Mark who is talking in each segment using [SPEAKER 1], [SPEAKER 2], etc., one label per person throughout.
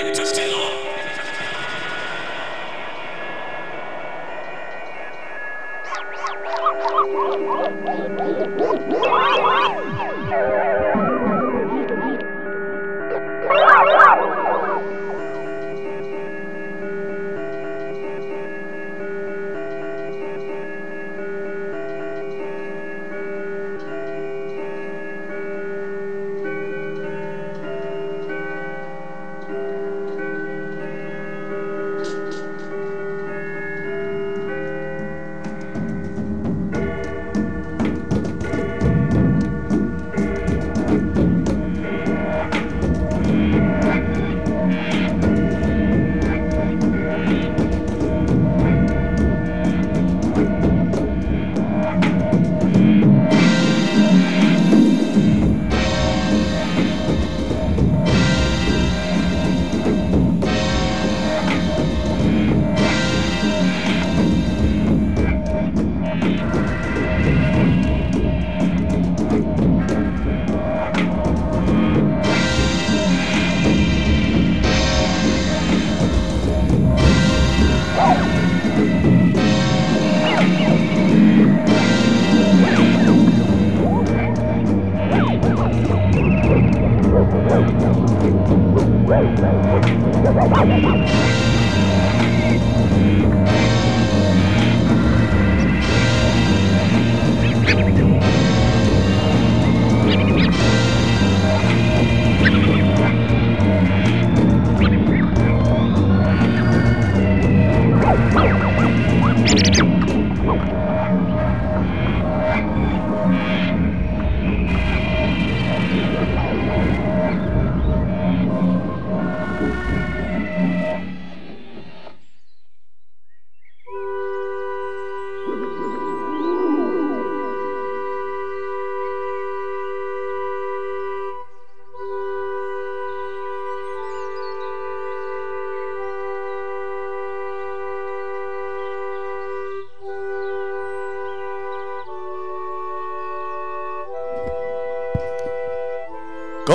[SPEAKER 1] It's a still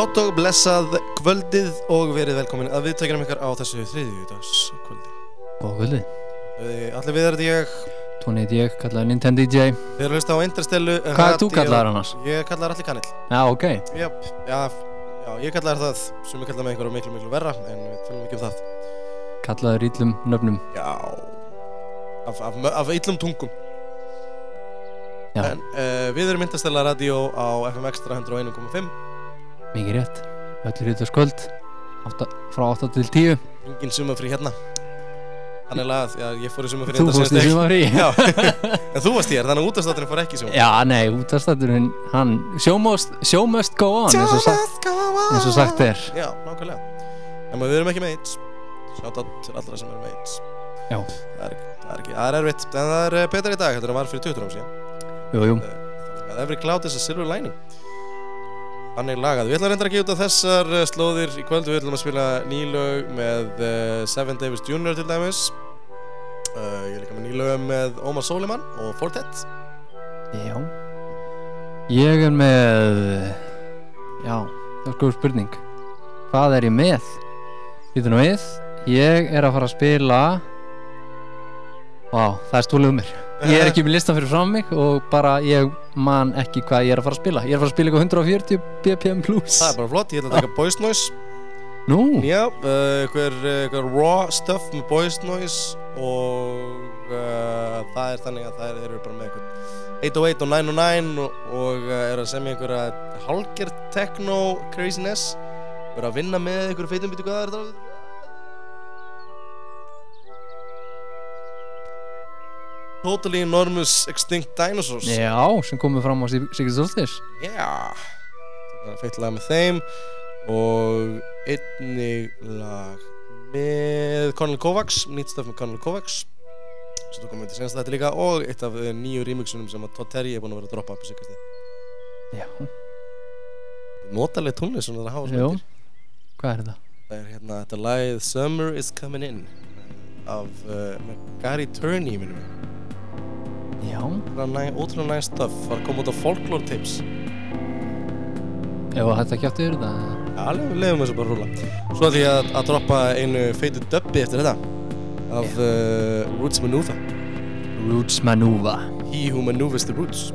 [SPEAKER 1] Gott og blessað kvöldið og verið velkomin að viðtækjum ykkar á þessu þriðjúdags kvöldi.
[SPEAKER 2] Góð kvöldi.
[SPEAKER 1] Allir við erum ég,
[SPEAKER 2] Tóni heit ég, kallaði Nintendo DJ.
[SPEAKER 1] við erum hlusta á Interstellu.
[SPEAKER 2] Hvað er þú kallaðar annars?
[SPEAKER 1] Ég kallaðar allir kanil.
[SPEAKER 2] Já, ok.
[SPEAKER 1] Já, já, já, ég kallaðar það sem ég kallaði með einhverju miklu, miklu verra, en við tölum ekki um það.
[SPEAKER 2] Kallaður íllum nöfnum.
[SPEAKER 1] Já, af, af, af illum tungum.
[SPEAKER 2] Já,
[SPEAKER 1] En uh, við erum Interstellar Radio á FM Extra 101.5.
[SPEAKER 2] mikið rétt. Öllir hýtast kvöld. Átta, frá 8 til 10.
[SPEAKER 1] Engin sumafrí hérna. Þannig að, já, ég fór í sumafrí
[SPEAKER 2] Þú fórst í sumafrí.
[SPEAKER 1] En þú varst hér, þannig að útastátturinn fór ekki í sumafrí.
[SPEAKER 2] Já, nei, útastætturinn, hann, show must, show must go on, eins og, sagt, eins og sagt er.
[SPEAKER 1] Já, nákvæmlega En við erum ekki með AIDS Sjátt til allra sem eru með AIDS
[SPEAKER 2] Já.
[SPEAKER 1] Það er, það er ekki, það er erfitt En það er eh, betra í dag, þetta var fyrir 20 árum síðan
[SPEAKER 2] Jú, jú.
[SPEAKER 1] Að every cloud is a silver lining Þannig lagað Við ætlum reyndar að gefa út á þessar eh, slóðir í kvöld Við ætlum að spila nýlög með uh, Seven Davis Jr. til dæmis uh, Ég líka með nýlög með Omar Soliman og Fortet
[SPEAKER 2] Já. Ég er með, já, það er góð spurning. Hvað er ég með? Býtu nú við, ég er að fara að spila, vá, það er stúlið um mér. Ég er ekki með listan fyrir frá mig og bara ég man ekki hvað ég er að fara að spila. Ég er að fara að spila eitthvað 140 BPM plus.
[SPEAKER 1] Það er bara flott, ég ætla að taka Boys Noise.
[SPEAKER 2] Nú,
[SPEAKER 1] Já, uh, eitthvað, eitthvað raw stuff með Boys Noise og uh, það er þannig að það eru bara með eitthvað 808 og 909 og, og uh, eru að semja einhverja hálgert techno craziness. Vera að vinna með einhverju feitum býtu hvað það er þetta Totally Enormous Extinct Dinosaurs
[SPEAKER 2] já, sem komið fram á Sigurd Solstis.
[SPEAKER 1] Já feitt lag með þeim og einnig lag með Conal Kovacs nýtt staf með Conal Kovacs sem þú komið til senast þetta líka og eitt af nýju remixunum sem að Todd Terry er búinn að vera að droppa upp í sigast
[SPEAKER 2] Já,
[SPEAKER 1] notaleg tónlist sem það er að hafa
[SPEAKER 2] Jú.
[SPEAKER 1] svona undir.
[SPEAKER 2] hvað er þetta?
[SPEAKER 1] það er hérna þetta lagið Summer is Coming In af uh, Gary Turney minnum við
[SPEAKER 2] Já,
[SPEAKER 1] Ótrúlega næ- ótrúlega næst stöf var að koma út á Folklore Tips
[SPEAKER 2] ef þetta kjátti yfir þetta.
[SPEAKER 1] Já, leiðum, þessu bara að rúla. Svo því að, að droppa einu feitu dubbi eftir þetta af uh, Roots Maneuver.
[SPEAKER 3] Roots Manuva
[SPEAKER 1] He who maneuvers the roots.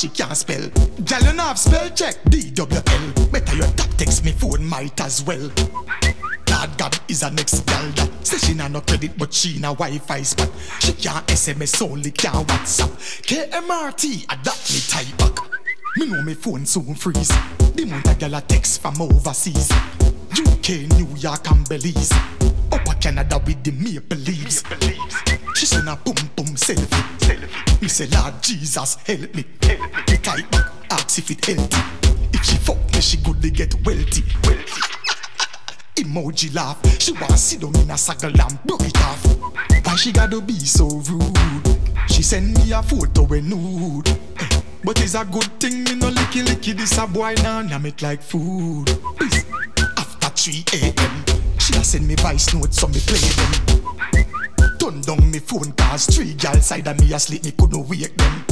[SPEAKER 4] she
[SPEAKER 5] can't spell. Gal, you have spell check, DWL. Better your tap text me phone might as well. God, God is a next gal that say she na no credit but she na Wi-Fi spot. She can't SMS only can't WhatsApp. KMRT adopt me type back. Me know me phone soon freeze. The month a gal a text from overseas. UK, New York and Belize. Upper Canada with the maple leaves. Maple leaves. She send a boom boom selfie. selfie. Me say Lord Jesus help me. Help me. The tight back ask if it healthy. If she fuck me, she good they get wealthy. Wealthy. Emoji laugh. She wanna sit down in a saddle and broke it off. Why she gotta be so rude? She send me a photo when nude. But it's a good thing me no licky licky this a boy now nah, it like food. After 3 a.m. She a send me vice notes so me play them. Turn down me phone cause three gal side of me asleep me could no wake them.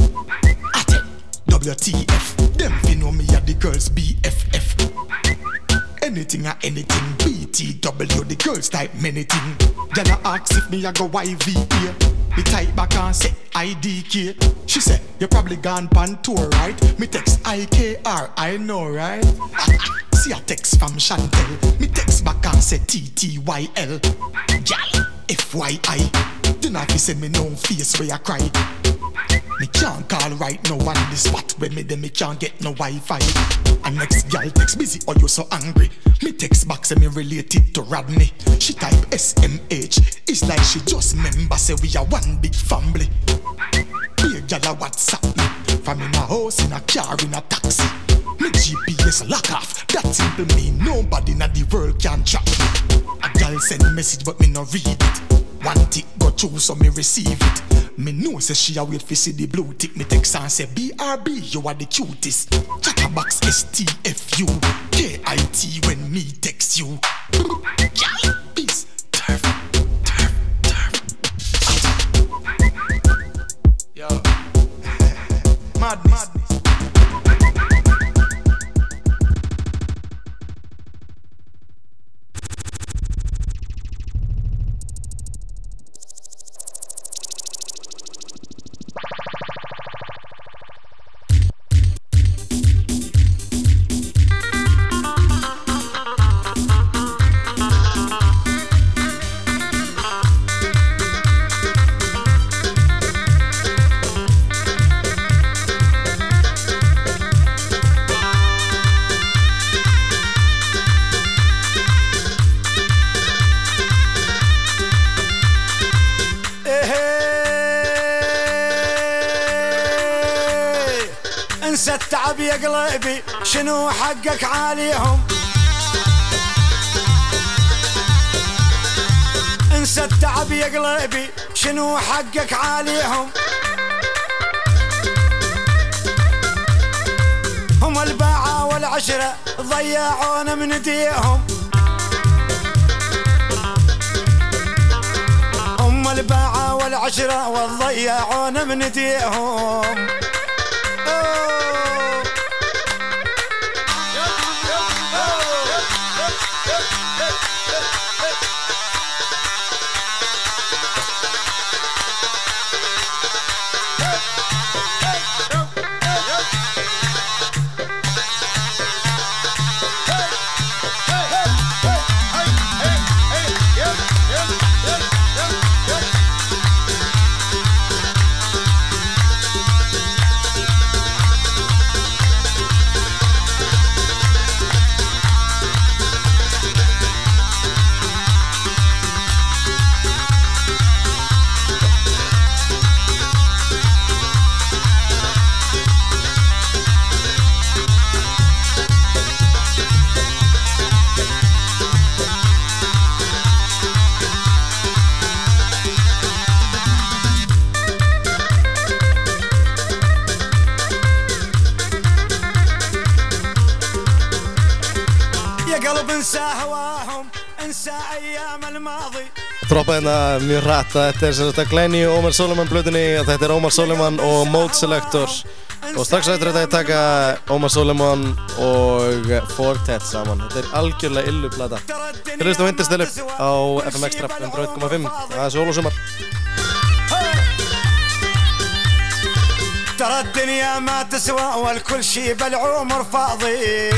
[SPEAKER 5] At it, WTF, them fi know me at the girls BFF. Anything or anything, BTW, the girls type many thing. Gyal I ask if me a go YVP, me type back and say IDK. She said you probably gone pan tour right, me text IKR, I know right. See a text from Chantel, me text back and say TTYL. Gyal. FYI. Do not send me no face where I cry. Me can't call right now on the spot when me then me can't get no Wi-Fi. And next gal text busy or oh, you so angry. Me text back say me related to Rodney. She type SMH. It's like she just member say we are one big family. A gal a WhatsApp me. From in a house, in a car, in a taxi. GPS lock off. That simple mean nobody in the world can track me. A gal send message but me no read it. One tick go through so me receive it. Me know say she a wait for see the blue tick. Me text and say BRB you are the cutest. Chatterbox STFU KIT when me text you. Gal, peace. Yo,
[SPEAKER 6] mad. حقك عليهم. انسى التعب يا قلبي شنو حقك عليهم؟ هم الباعة والعشرة ضيعونا من ايديهم هم الباعة والعشرة والضيعونا من ايديهم
[SPEAKER 1] mjög hratt að þetta er sem sagt að Glenny og Omar Soleman blöðunni að þetta er Omar Soleman og Mode Selector og strax eftir þetta ég taka Omar Soleman og Fortet saman þetta er algjörlega illu plata Þið hlustum á Vinterstellu á FM Extra 101.5 það er sólusumar
[SPEAKER 6] ترى الدنيا ما تسوى والكل شي بالعمر فاضي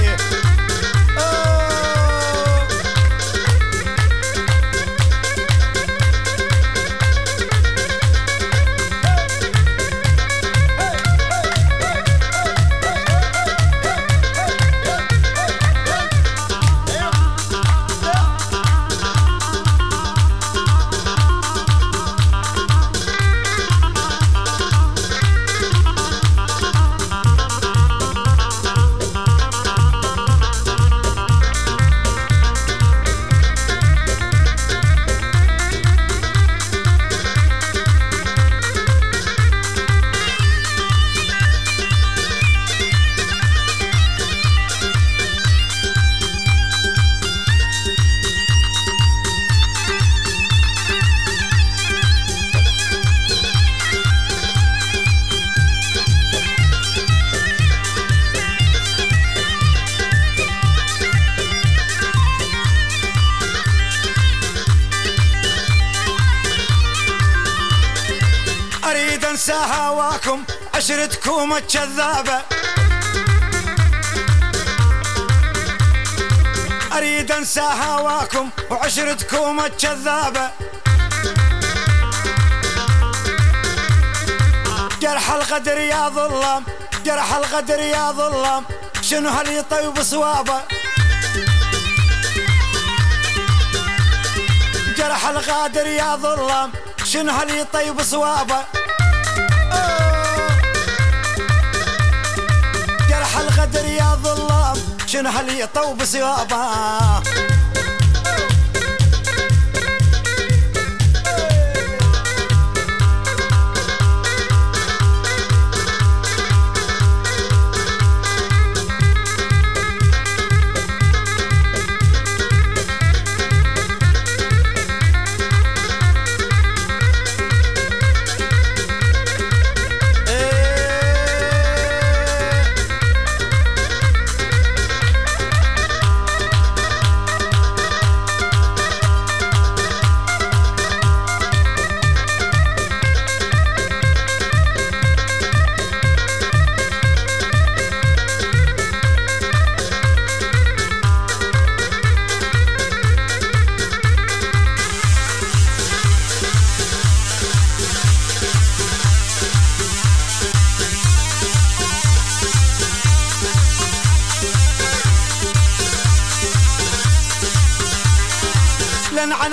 [SPEAKER 6] عشرتكم الكذابة أريد أنسى هواكم وعشرتكم الكذابة جرح الغدر يا ظلام جرح الغدر يا ظلام شنو هل يطيب صوابه جرح الغادر يا ظلام شنو هل يطيب صوابه ادري الله شنو شنو حليطه وبسيابه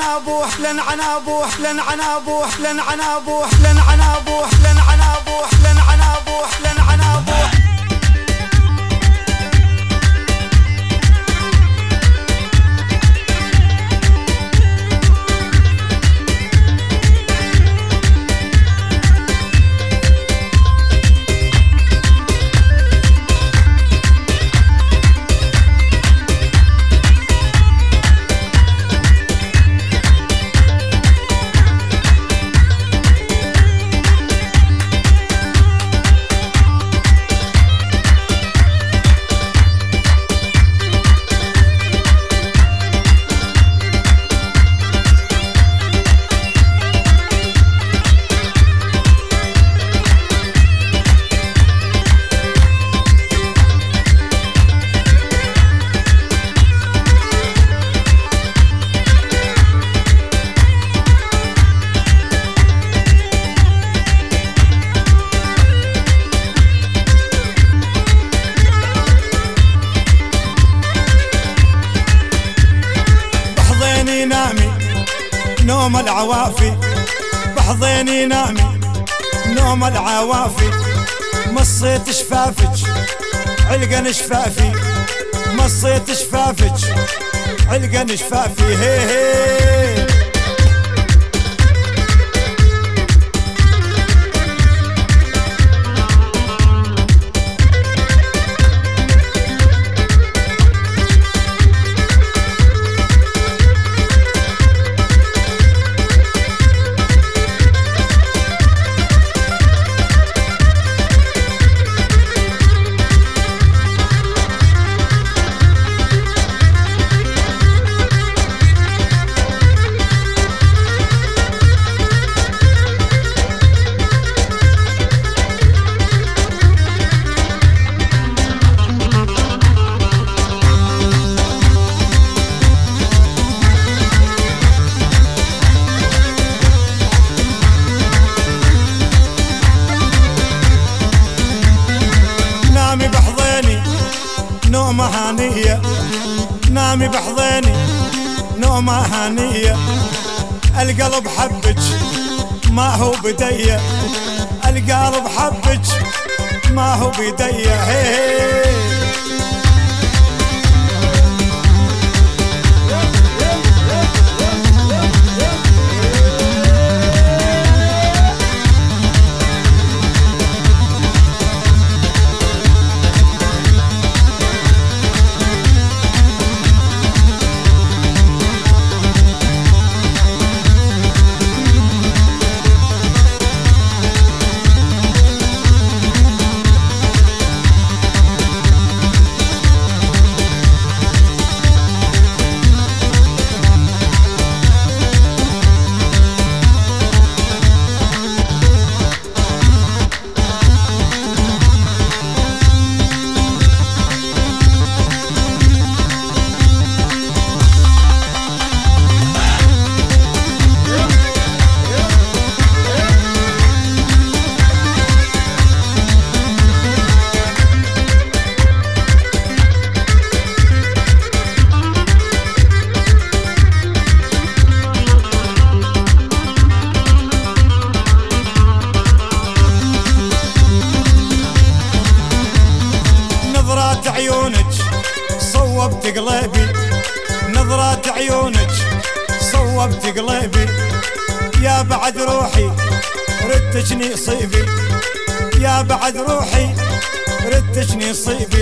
[SPEAKER 6] عنابو حلن عنابو لن عنابو حلن عنابو حلن عنابو لن عنابو حلن عنابو شفافي مصيت شفافك علقن شفافي هي هي you say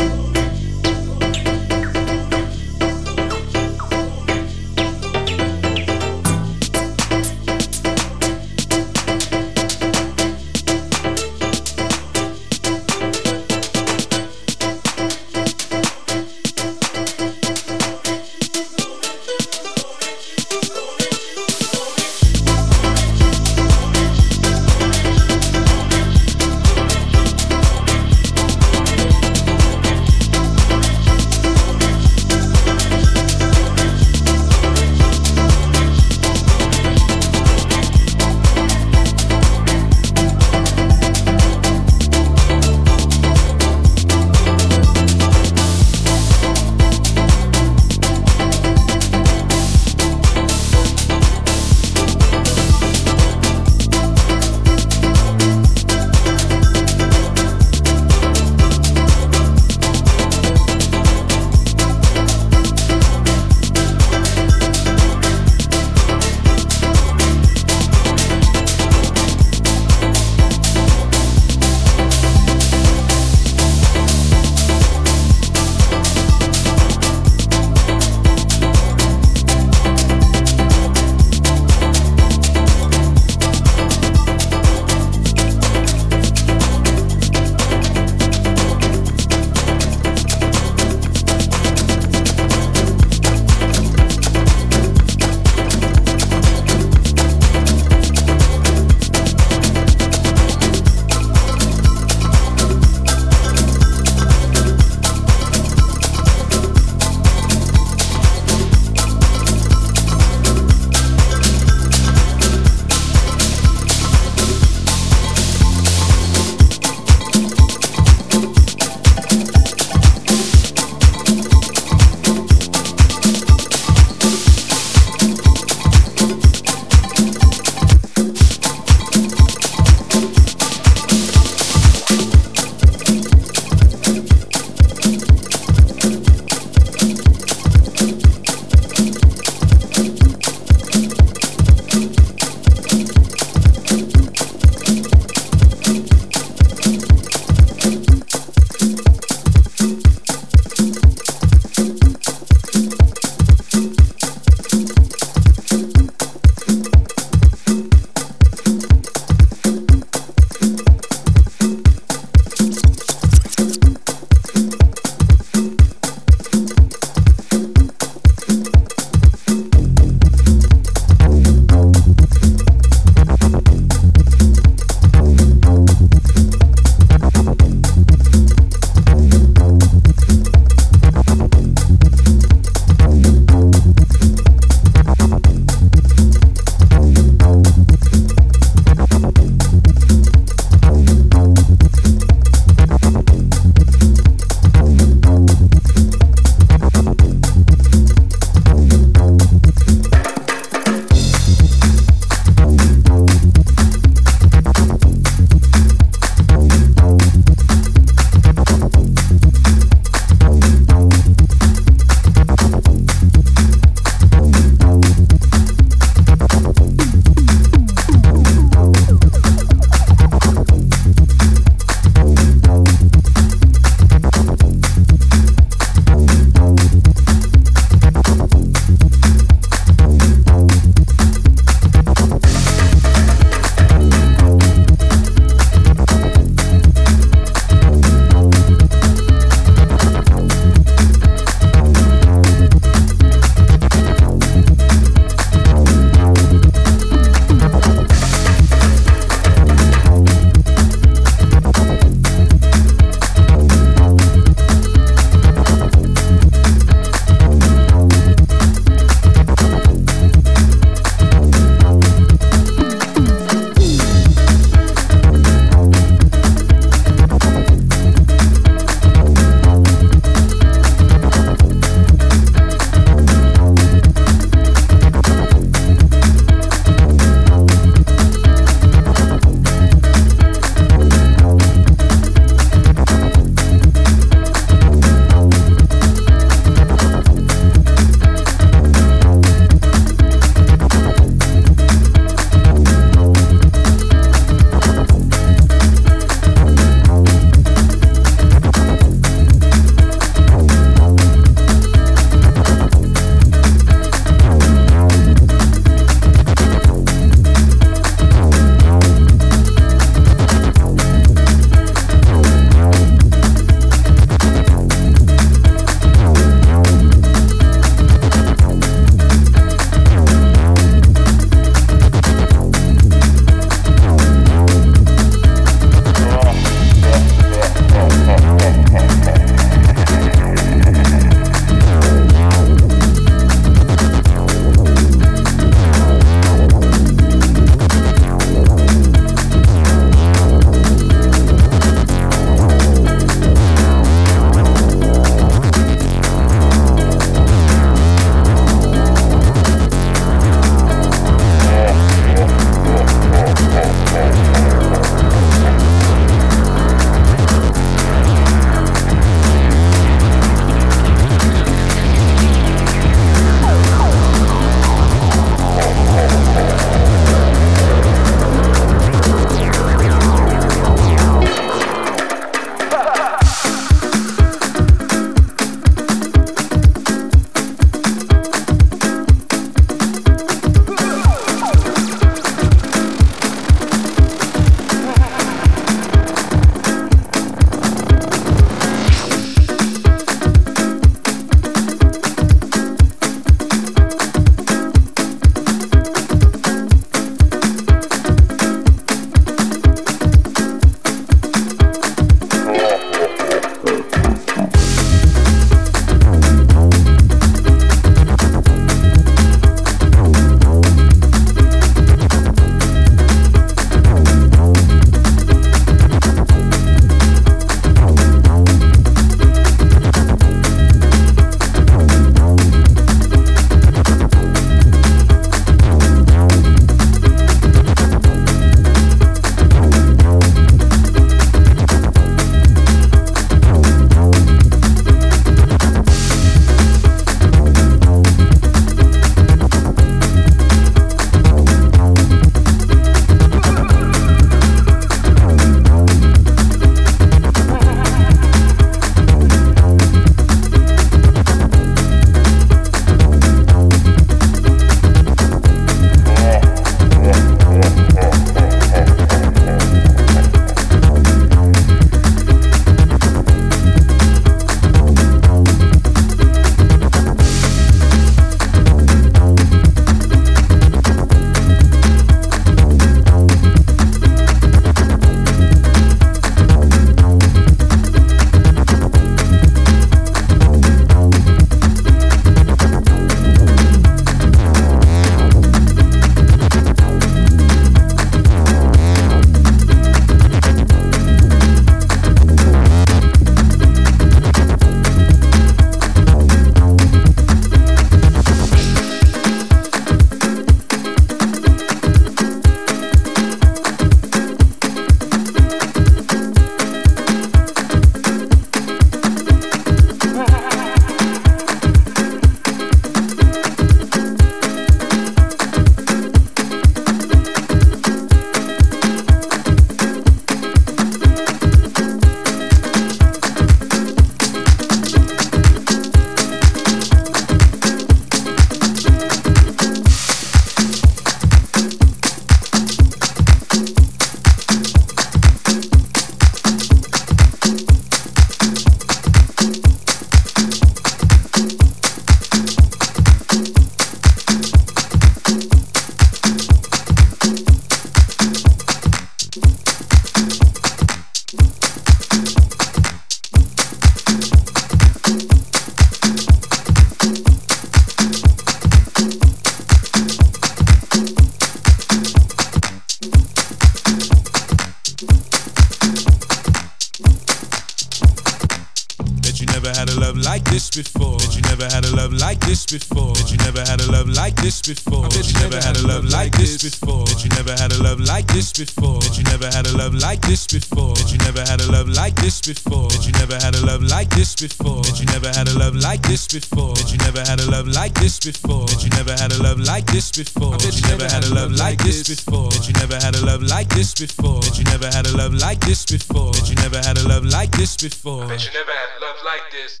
[SPEAKER 7] like this before? Bet you never had a love like this before. Bet you never had a love like this before. Bet you never had a love like this before. Bet you never had a love like this before. Bet you never had a love like this before. Bet you never had a love like this before. Bet you never had a love like this before. Bet you never had a love like this before. Bet you never had a love like this before. Bet you never had a love like this before. Bet you never had a love like this before. Bet you never had a love like this before. Bet you never had a love like this before. Bet you never had a love like this before. Bet you never had love like this.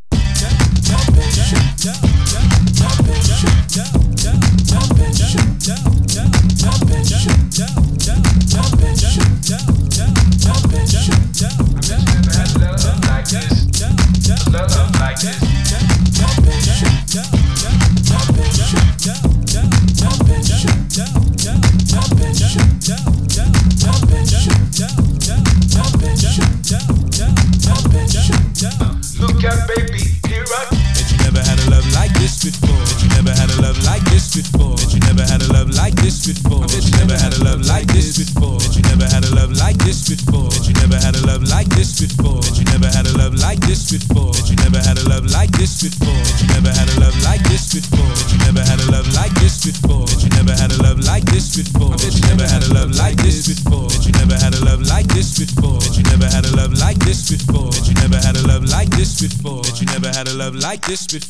[SPEAKER 7] Love this. Look at baby, here I never had a love like this before. Bet you never had a love like this before. Bet you never had a love like this before. Bet you never had a love like this before. Bet you never had a love like this before. Bet you never had a love like this before. Bet you never had a love like this before. Bet you never had a love like this before. Bet you never had a love like this before. Bet you never had a love like this before. Bet you never had a love like this before. Bet you never had a love like this before. Bet you never had a love like this before. Bet you never had a love like this before. Bet you never had a love like this before. Bet you never had a love like this before.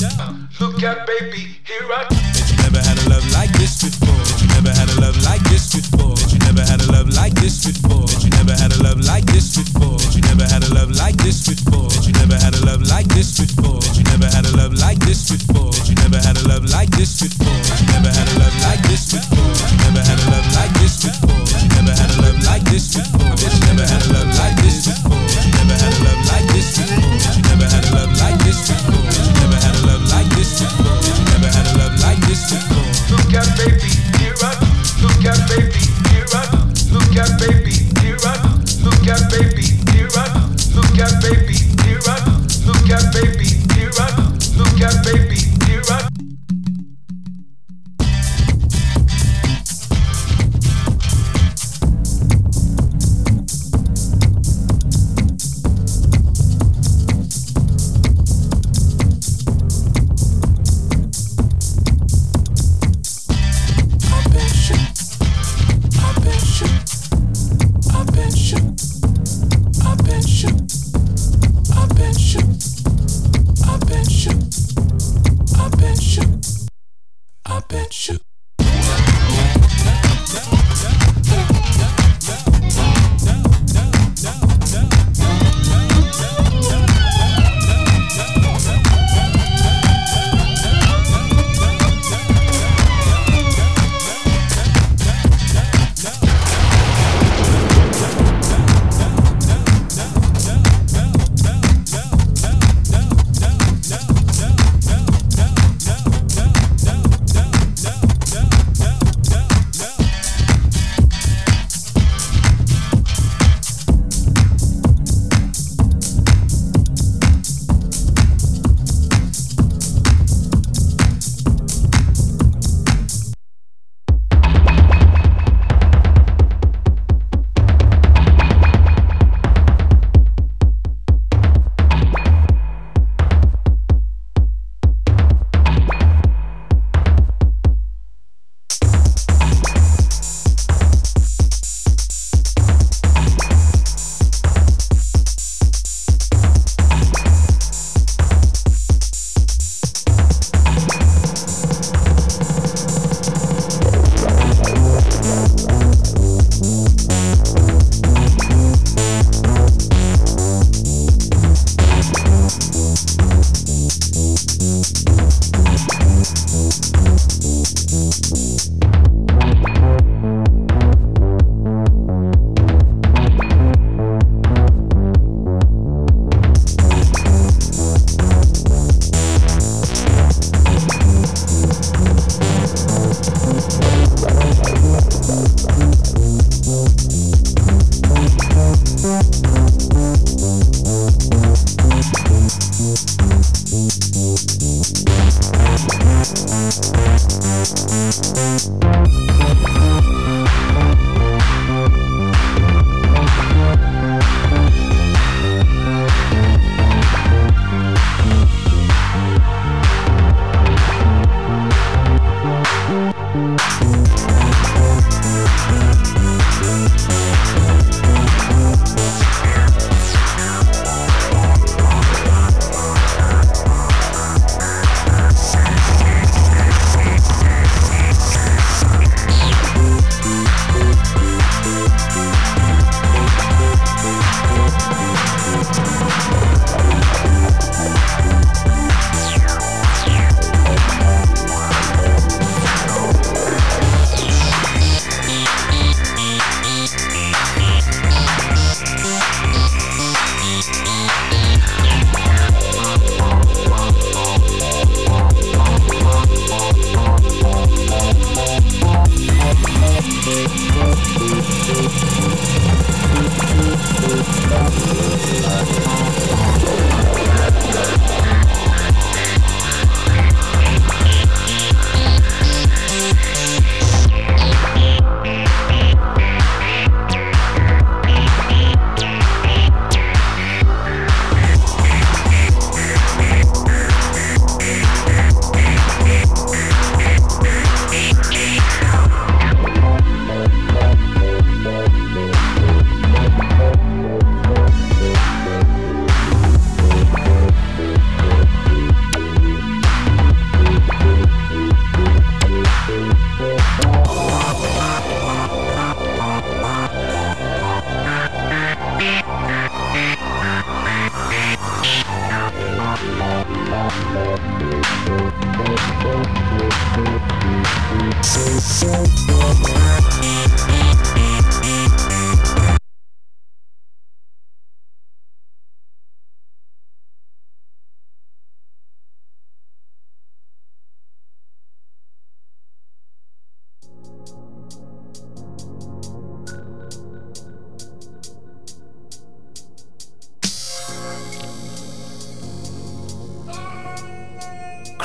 [SPEAKER 7] Look at baby, here I you never had a love like this before. You never had a love like this before. You never had a love like this before. You never had a love like this before. You never had a love like this before. You never had a love like this before. You never had a love like this before. You never had a love like this before. You never had a love like this before. You never had a love like this before. You never had a love like this before. Bet you never had a love like this before. Bet you never had a love like this before. Bet you never had a love like this before. Never had a love like this before. Look at baby, here I Look at baby, here I Look at baby, here I Look at baby, here I Look at baby, here I Look at baby, here I Look at baby,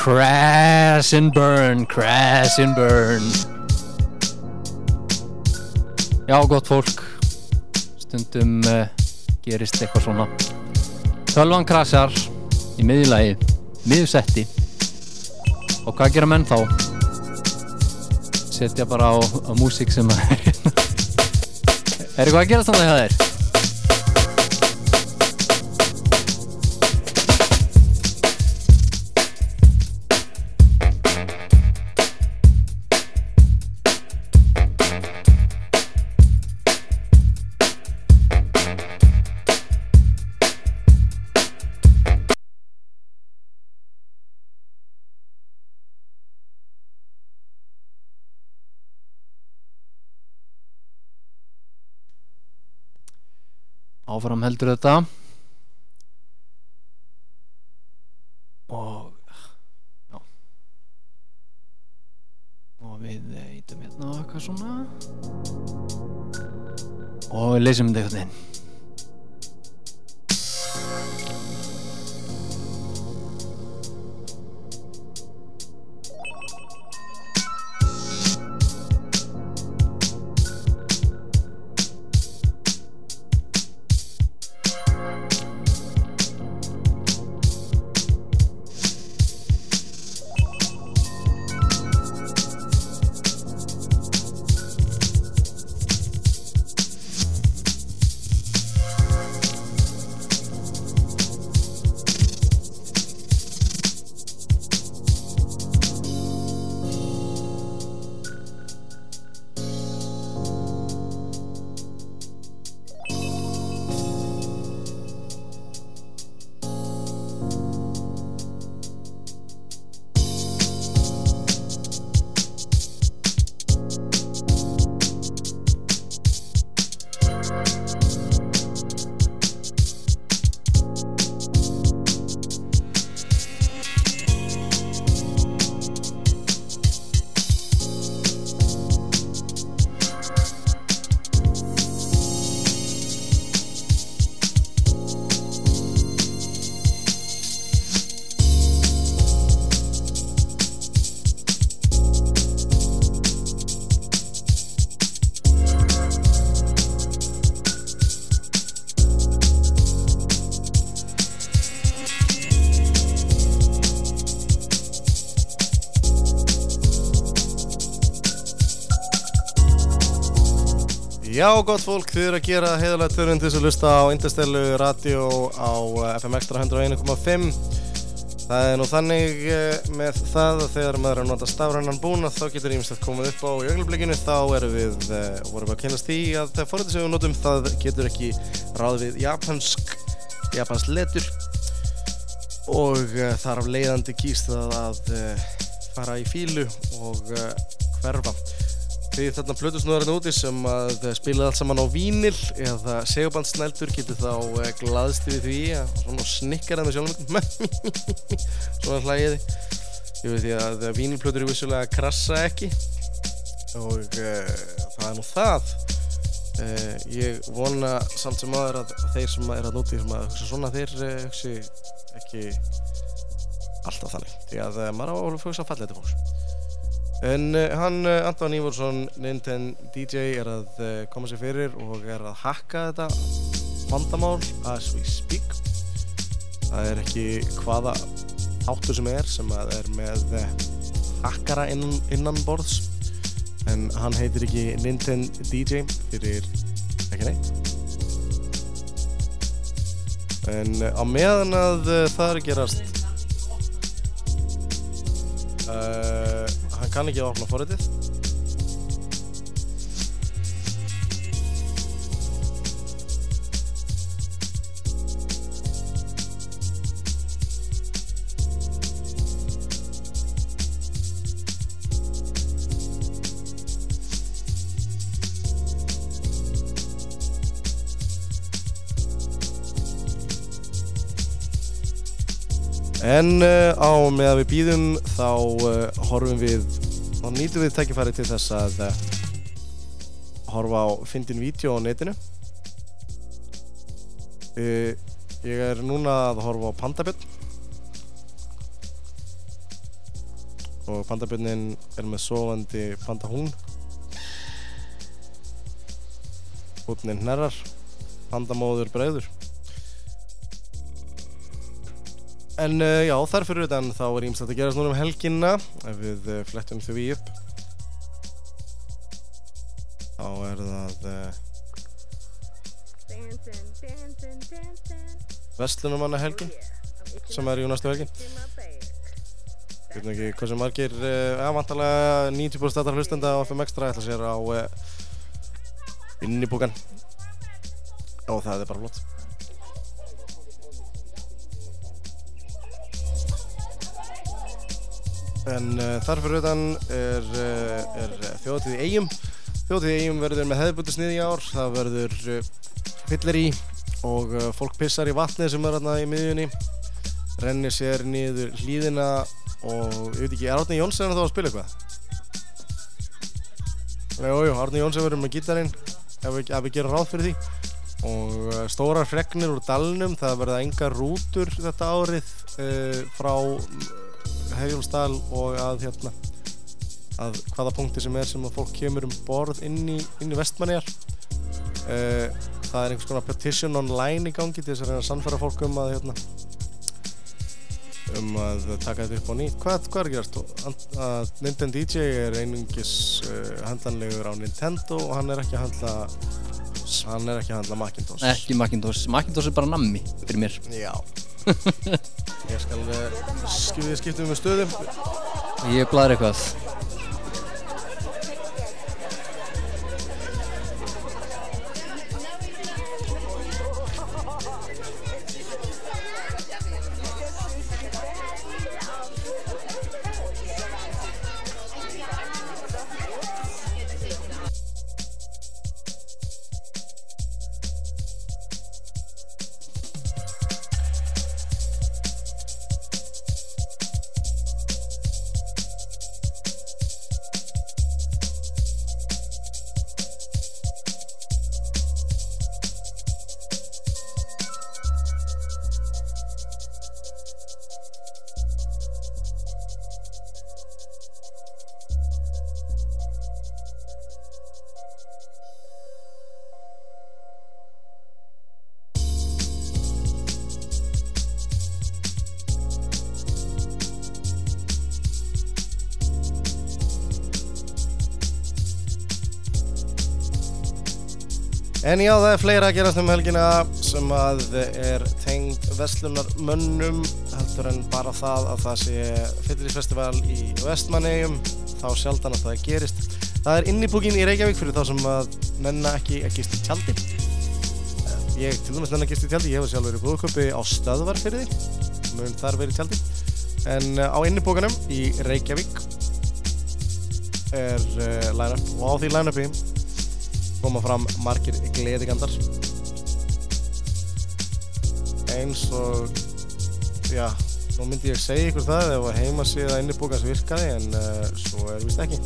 [SPEAKER 2] Crash and burn, crash and burn Já, gott fólk Stundum uh, gerist eitthvað svona Tölvan krasjar í miðjulagi miðjusetti og hvað gera menn þá? Setja bara á, á músík sem er Er eitthvað að gera þannig að það er? Áfram heldur þetta. Og já. Og við ítum hérna á eitthvað svona. Og leysum þetta eitthvað inn
[SPEAKER 1] Já, gott fólk, þið eru að gera til þess að lusta á Interstellu Radio á eh, FM Extra 101.5 Það er nú þannig eh, með það að þegar maður er að nota stafrænan búna þá getur ímest að komið upp á í augnablikinu. Þá erum við, eh, vorum við að kynast því að það forrið sem við notum það getur ekki ráð við japansk japansk letur. Og þar af leiðandi kýst það að fara í fílu og Því þarna plötusnúðarinn úti sem að spila allt saman á vínil eða segubandsnældur getur þá uh, glaðst við því að svona snikkar það með sjálfum. Svona hlægiði ég veit því að vínilplötur eru vissulega krassa ekki. Og uh, það er nú það. Uh, ég vona samt sem aður að þeir sem er að núti sem að hugsa svona þeir hugsi ekki alltaf þannig. Því að maður á að hugsa fallega til fólks En uh, hann, uh, Anton Ívorsson, Nintendo DJ, er að uh, koma sér fyrir og er að hakka þetta vandamál as we speak. Það er ekki hvaða áttur sem er sem að er með uh, hakkara innan, innan borðs en hann heitir ekki Nintendo DJ fyrir ekki neitt. En á meðan að það er gerast kann ekki að opna forritið. En uh, á með að við býðum þá uh, horfum við þá nýtum við tækifæri til þess að uh, horfa á fyndin vídeo á netinu. Uh, Ég er núna að horfa á Pandabjörn og pandabjörnin er með sofandi pandahún húnnin hnerrar. Pandamóður breiður en uh, já, þar fyrir utan þá er ímst að gerast núna um helginna ef við uh, flettum því upp þá er það uh, Vestlunumanna helgin sem er í næstu helgin Ég veit ekki hversu margir uh, aðvantalega 90% stættar hlustenda á FM Extra ætla sér á innibúkan og það er bara flott En uh, þar fyrir utan er, uh, er þjóðatíð í eigum Þjóðatíð í eigum verður með hefðbundu sniði ár. Það verður uh, fyllir í og fólk pissar í vatnið sem er hérna í miðjunni. Rennir sér niður hlýðina og ég veit ekki, er Árni Jónsson þá að spila eitthvað? Jú, jú, Árni Jónsson verður með gítarinn. Ef við, ef við gerum ráð fyrir því. Og stórar fregnir úr dalnum. Það verða engar rútur þetta árið frá Hefjólsdal og að hérna að hvaða punkti sem er sem að fólk kemur um borð inn í, í vestmanniðar uh, það er einhvers konar petition online í gangi til þess að reyna að sannfæra fólk um að hérna um að taka þetta upp á nýtt. Hvað, hvað er gerast? Að- að Nintendo DJ er einungis uh, handlanlegur á Nintendo og hann er ekki að handla hann er ekki að handla Macintosh.
[SPEAKER 3] Ekki Macintosh, Macintosh er bara nammi fyrir mér.
[SPEAKER 1] Já ég skal sk- við skiptum með stöðum
[SPEAKER 3] Ég blæðir eitthvað
[SPEAKER 1] En já, það er fleira að gerast um helgina sem að er tengd Vestlunar mönnum heldur en bara það að það sé Fyllisfestival í Vestmannegjum þá sjaldan að það gerist. Það er innibúkin í Reykjavík fyrir þá sem að menna ekki að gist í tjaldi. Ég til dæmis nenni að gist í tjaldi, ég hefur sjálfur í brúðköpi á stöðvarfyrði, mun þar verið í tjaldi. En uh, á innibúkanum í Reykjavík er uh, line-up og á því line-upi koma fram margir gleðigandar. Eins og já, nú myndi ég segja ykkur það ef að heimasíða innibókans virkaði en uh, svo er vist ekki.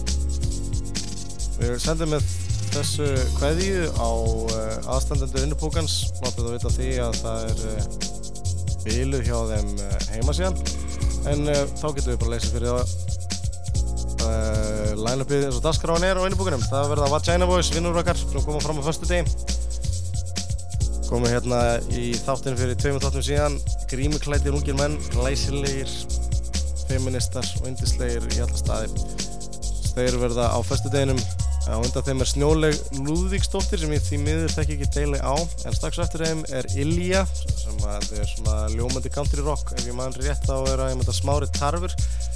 [SPEAKER 1] Við sendum með þessu kveðju á uh, aðstandendur innibókans láttu það vita því að það er uh, biluð hjá þeim heimasíðan. En þá getum við bara að leysa fyrir það line-upið eins og dagskráin er á innibúkunum það verða Vagina Boys, vinnur okkar sem koma fram á föstu degi komum hérna í þáttinu fyrir tveimur þáttum síðan grímuklætir ungir menn, glæsilegir feministar og yndislegir í alla staði. Þeir verða á föstu deginum á undan þeim er snjóleg Lúðvíksdóttir sem ég því miður þekki ekki deili á. En strax eftir þeim er Ilja sem er svona ljómandi country rock ef ég mann rétt er að ég mynda smári tarfur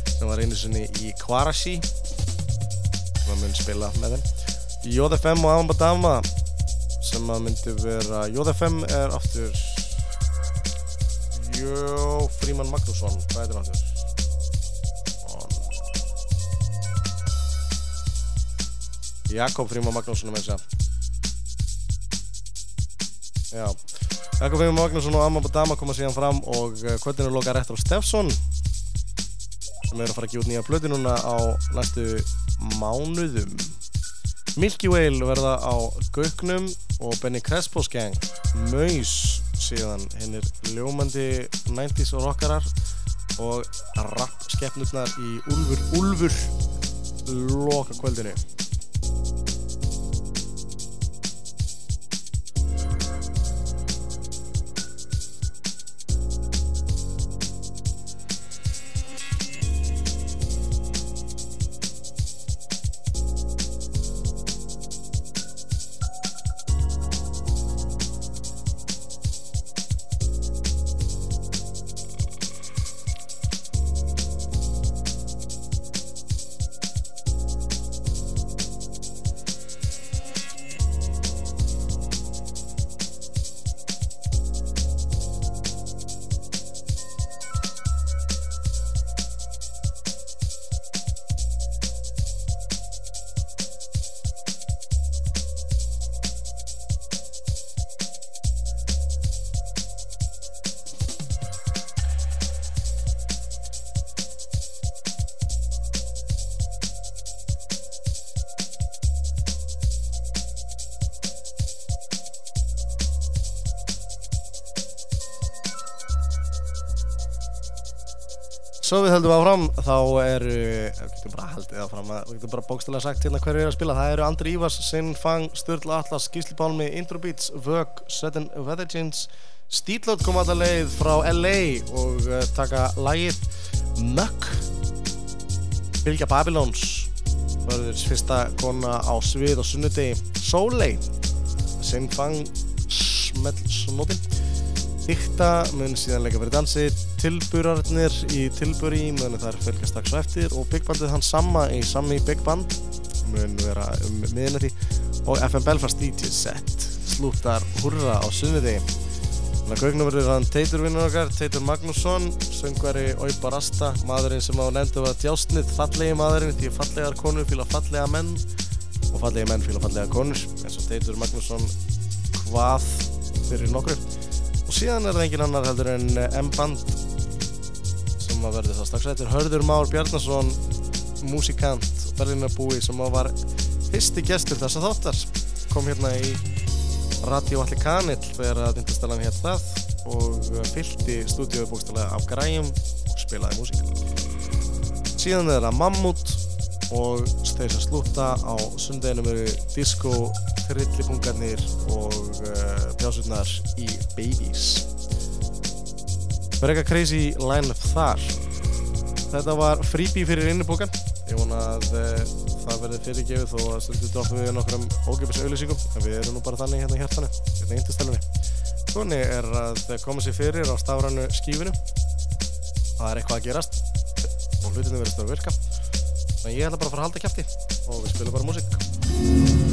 [SPEAKER 1] sem var einu sinni í Kvarashi sem að mun spila með þeim. JFM og Ambadama sem að myndi vera JFM er aftur Jó Fríman Magnússon hvað heitir hann aftur? Jakob Fríman Magnússon er með þess að Já. Jakob Fríman Magnússon og Ambadama koma síðan fram og uh, kvöldinu loka Retro Steffsson sem er að fara að út nýja blödu núna á næstu mánuðum. Milky Whale verða á Gauknum og Benny Crespos gang Maus síðan hinn er ljómandi 90s og rockarar og rap skeppnurnar í Úlfur Úlfur loka kvöldinu við höldum áfram, þá eru, við getum bara haldið áfram, við getum bara bókstælega sagt hérna hverju er að spila. Það eru Andri Ívars, Sinn Fang, Sturla Atlas, Gísli Pálmi, Intro Beats, Vög, Sudden Weather Change, Stílót kom alla leið frá LA og uh, taka lagið Muck. Bylgja Babylons, verður fyrsta kona á svið og sunnudegi, Soleil, Sinn Fang, Smell Snótin. Dikta mun síðan leika fyrir dansi Tilburarnir í Tilbury mun þar fylgja strax á eftir og Big Bandið hans sama í Sammi Big Band mun vera um miðnætti og FM Belfast DJ set slúttar hurra á sunnudegi. Þannig að gögnum verður hann Teitur vinnur okkar, Teitur Magnússon, söngvari Óipa Rasta, maðurinn sem á nefndu var djásnið, fallegi maðurinn því fallegar konur fíla fallega menn og fallegi menn fíla fallega konur eins og Teitur Magnússon hvað fyrir nokkru. og síðan er það engin annar heldur en eh, M-band sem að verði það strax eftir. Hörður Már Bjarnason músikant og berlinarbúi sem að var fyrsti gestur þessa þáttar kom hérna í Radio Alli Kanill þegar að Dindastalan hétt það og eh, fyllti stúdíu bókstælega af græjum og spilaði músík. Síðan er það Mammut og þeir sem slúta á sundeginum eru disco, trillipungarnir og uh, pjásurnar í Babies. Verður eitthvað crazy line-up þar. Þetta var freebie fyrir innibókan ég vona að uh, það verði fyrirgefið að stundu droppum við nokkrum ógefis auðlýsingum en við erum nú bara þannig hérna í hjartanu hérna í indistelunni Þannig er að koma sér fyrir á stafrænu skífinu. Það er eitthvað að gerast og hlutinu verður að virka. Að ég ætla bara að fara að halda kæfti og við spilum bara músík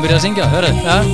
[SPEAKER 8] blara áður en hún byrja að syngja Hörru, ja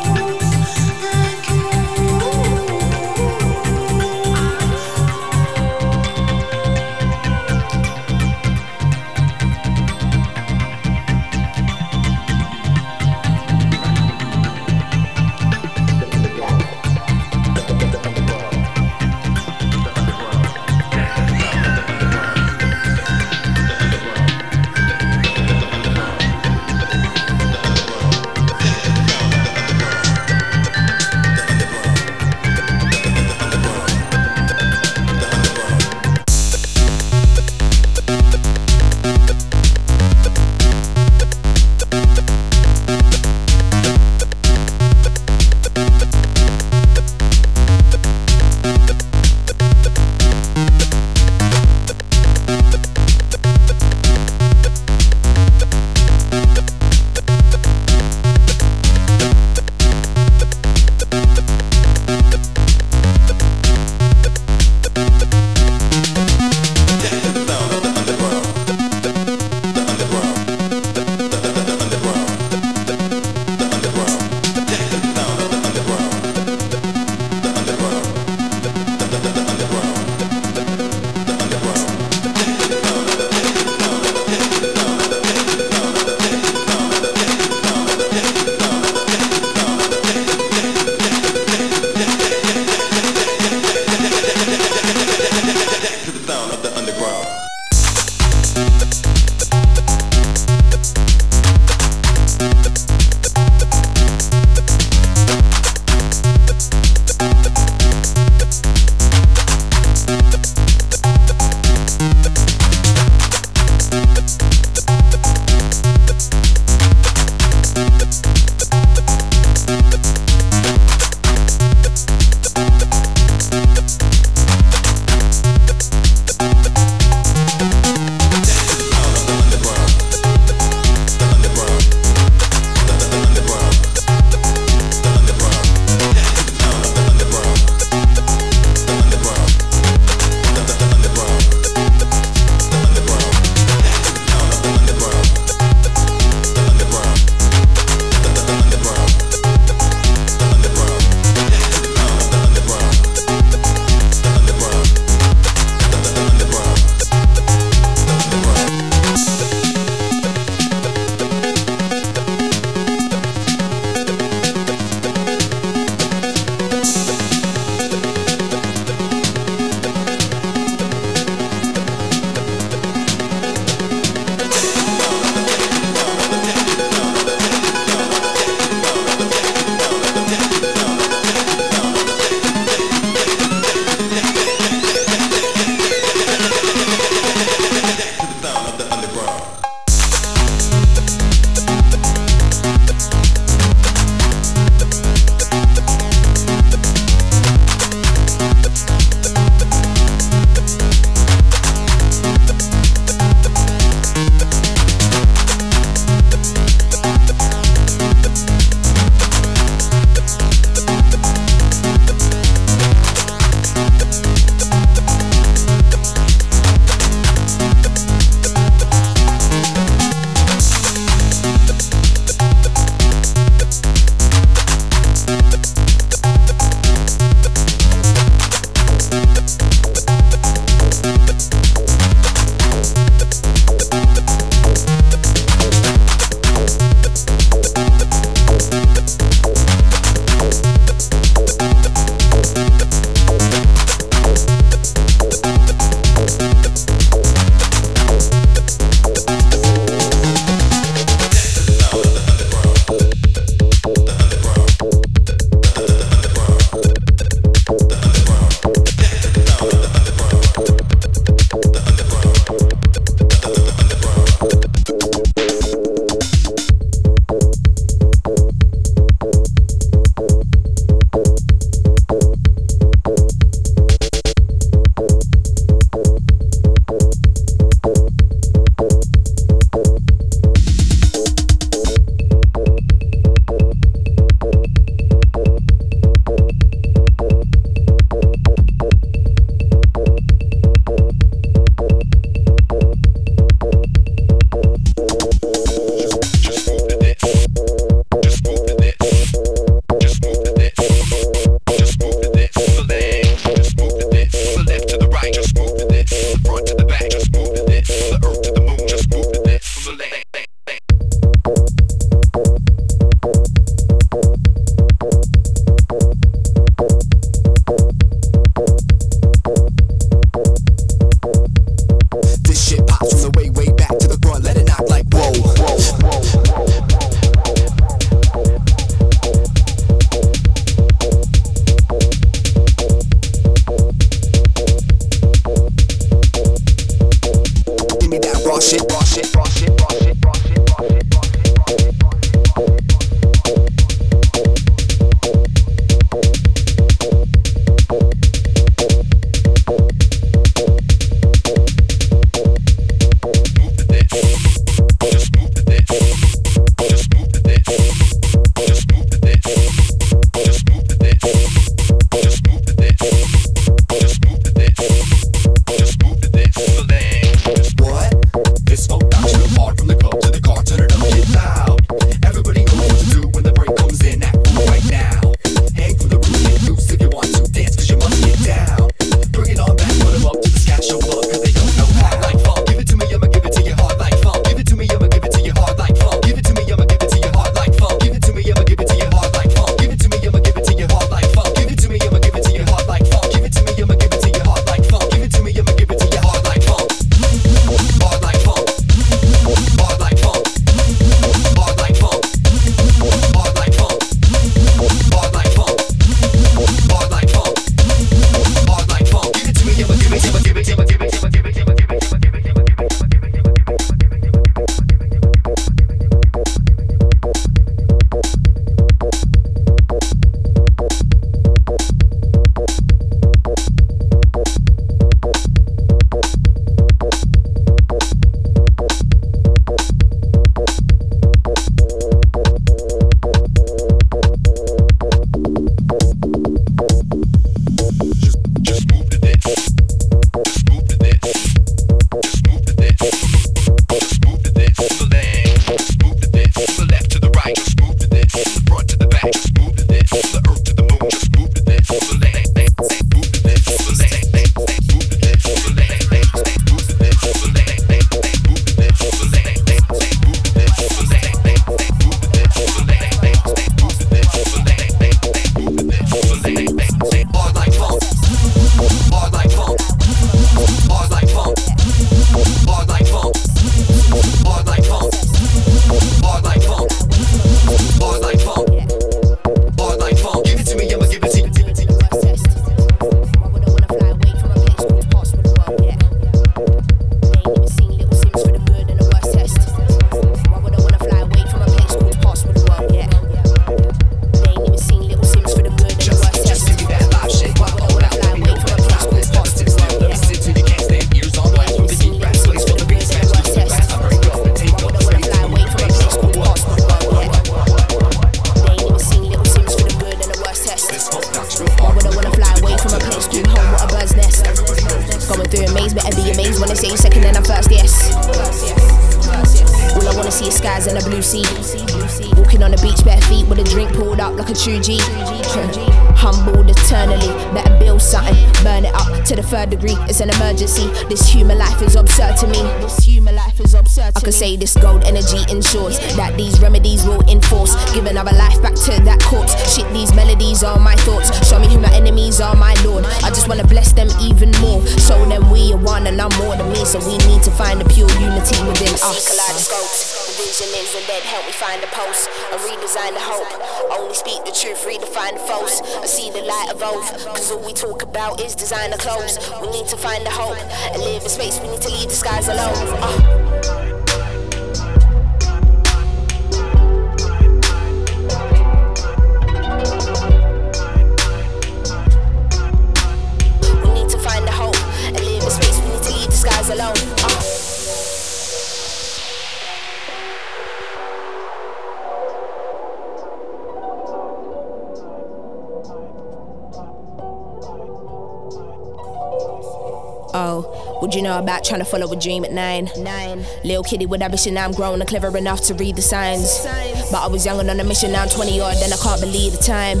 [SPEAKER 9] follow a dream at nine? Nine. Little kitty with ambition, now I'm grown and clever enough to read the signs. But I was young and on a mission, now I'm 20 odd, then I can't believe the time.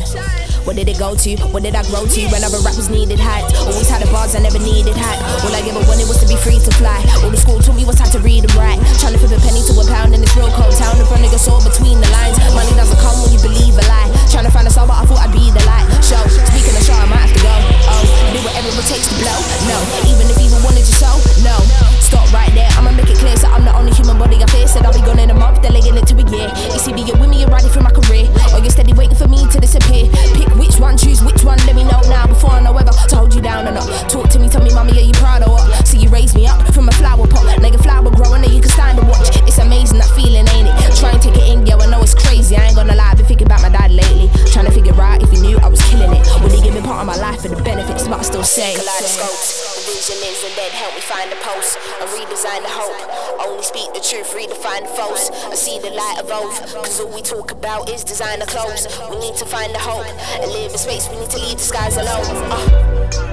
[SPEAKER 9] Where did it go to? Where did I grow to? When other rappers needed height. Always had the bars, I never needed hype. All I ever wanted was to be free to fly. All the school taught me was how to read and write. Trying to flip a penny to a pound in this real cold town. If a nigga saw between the lines. Money doesn't come when you believe a lie. Trying to find a soul, but I thought I'd be the light. Show. Speaking of show, I might have to go. Oh, whatever it takes to blow. No, even if even wanted you so. No, stop right there. I'ma make it clear, so I'm the only human body I fear. Said I'll be gone in a month, delaying it to a year. It's either you're with me, you're riding through my career, or you're steady waiting for me to disappear. Pick which one, choose which one. Let me know now before I know whether to hold you down or not. Talk to me, tell me, mommy, are you proud or what? See you raise me up from a flower pot, nigga flower growing, and you can stand and watch. It's amazing that feeling, ain't it? Try and take it in, yo. I know it's crazy. I ain't gonna lie, I've been thinking about my evolve. Cause all we talk about is designer clothes. We need to find the hope and live in space. We need to leave the skies alone. Uh.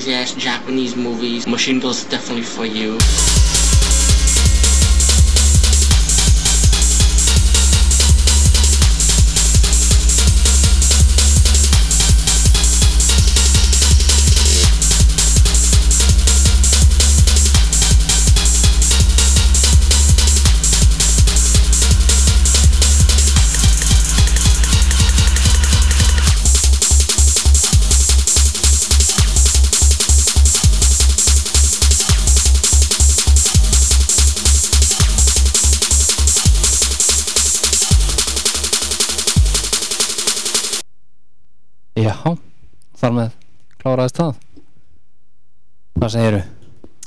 [SPEAKER 10] Crazy ass Japanese movies, Machine Girls definitely for you.
[SPEAKER 3] Hvað segiru?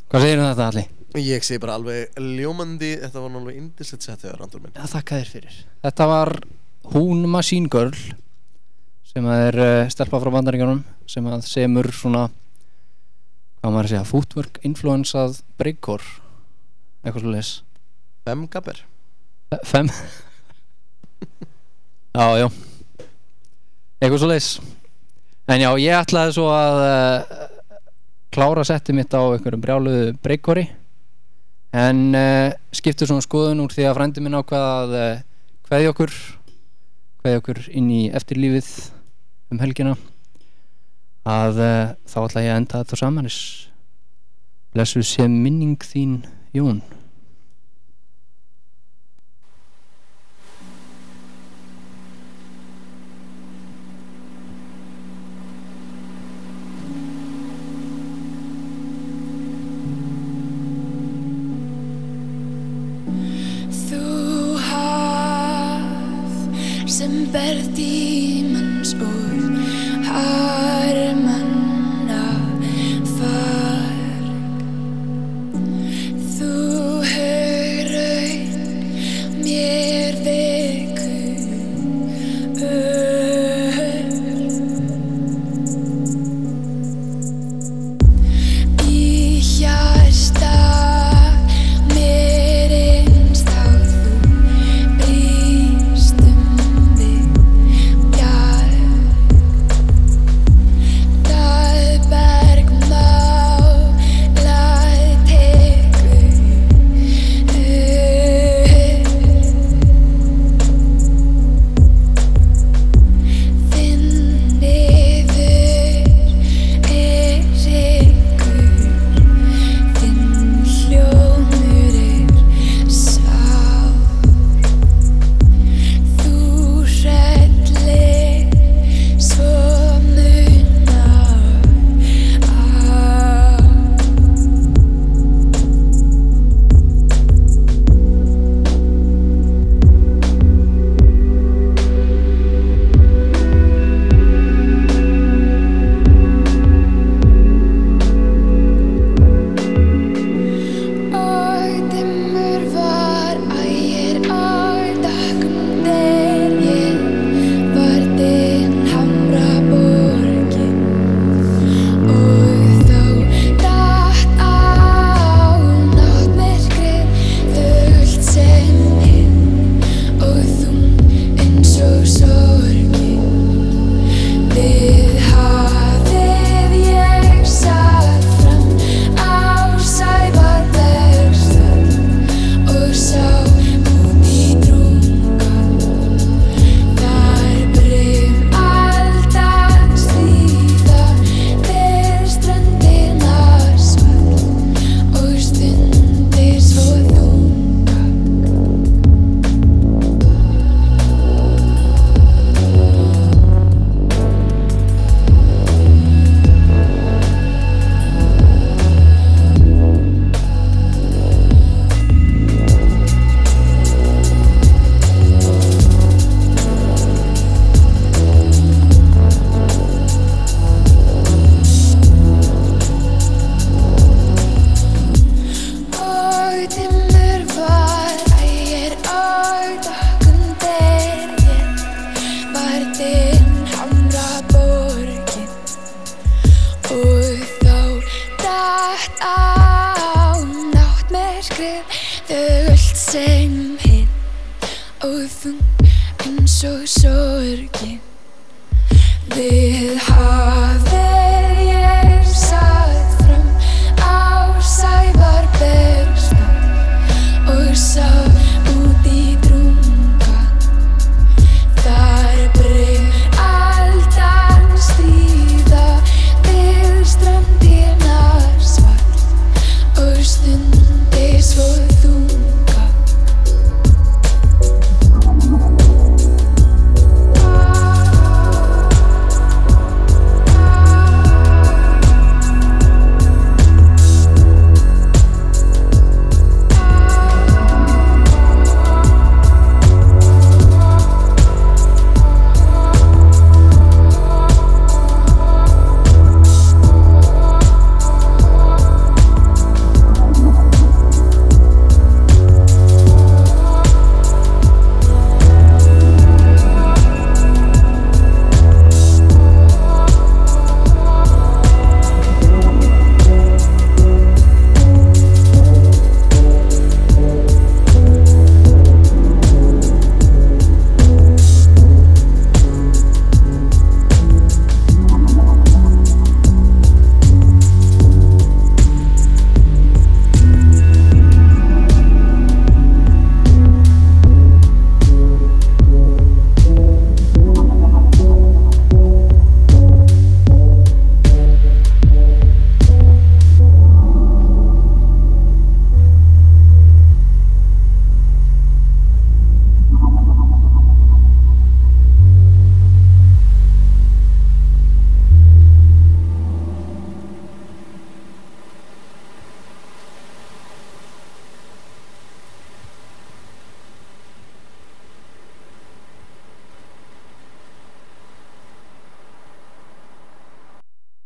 [SPEAKER 3] Hvað segiru þetta allir?
[SPEAKER 1] Ég segi bara alveg ljómandi Þetta var náttúrulega indislegt sett þegar Randur minn.
[SPEAKER 3] Já, þakka þér fyrir. Þetta var hún Machine Girl sem er uh, stelpa frá bandaríkjunum sem að semur svona hvað maður að segja, footwork influensað breakcore eitthvað svo leis
[SPEAKER 1] Fem gabber.
[SPEAKER 3] Fem? Já, já. Eitthvað svo leis En já, ég ætlaði svo að uh, klára setti mitt á einhverjum brjáluðu breykori. En uh, skiptu svona skoðun úr því að frændi minn ákvað að uh, kveðja okkur kveðja okkur inn í eftirlífið um helgina að uh, þá ætla ég að enda þetta samanis. Blessu sé minning þín Jón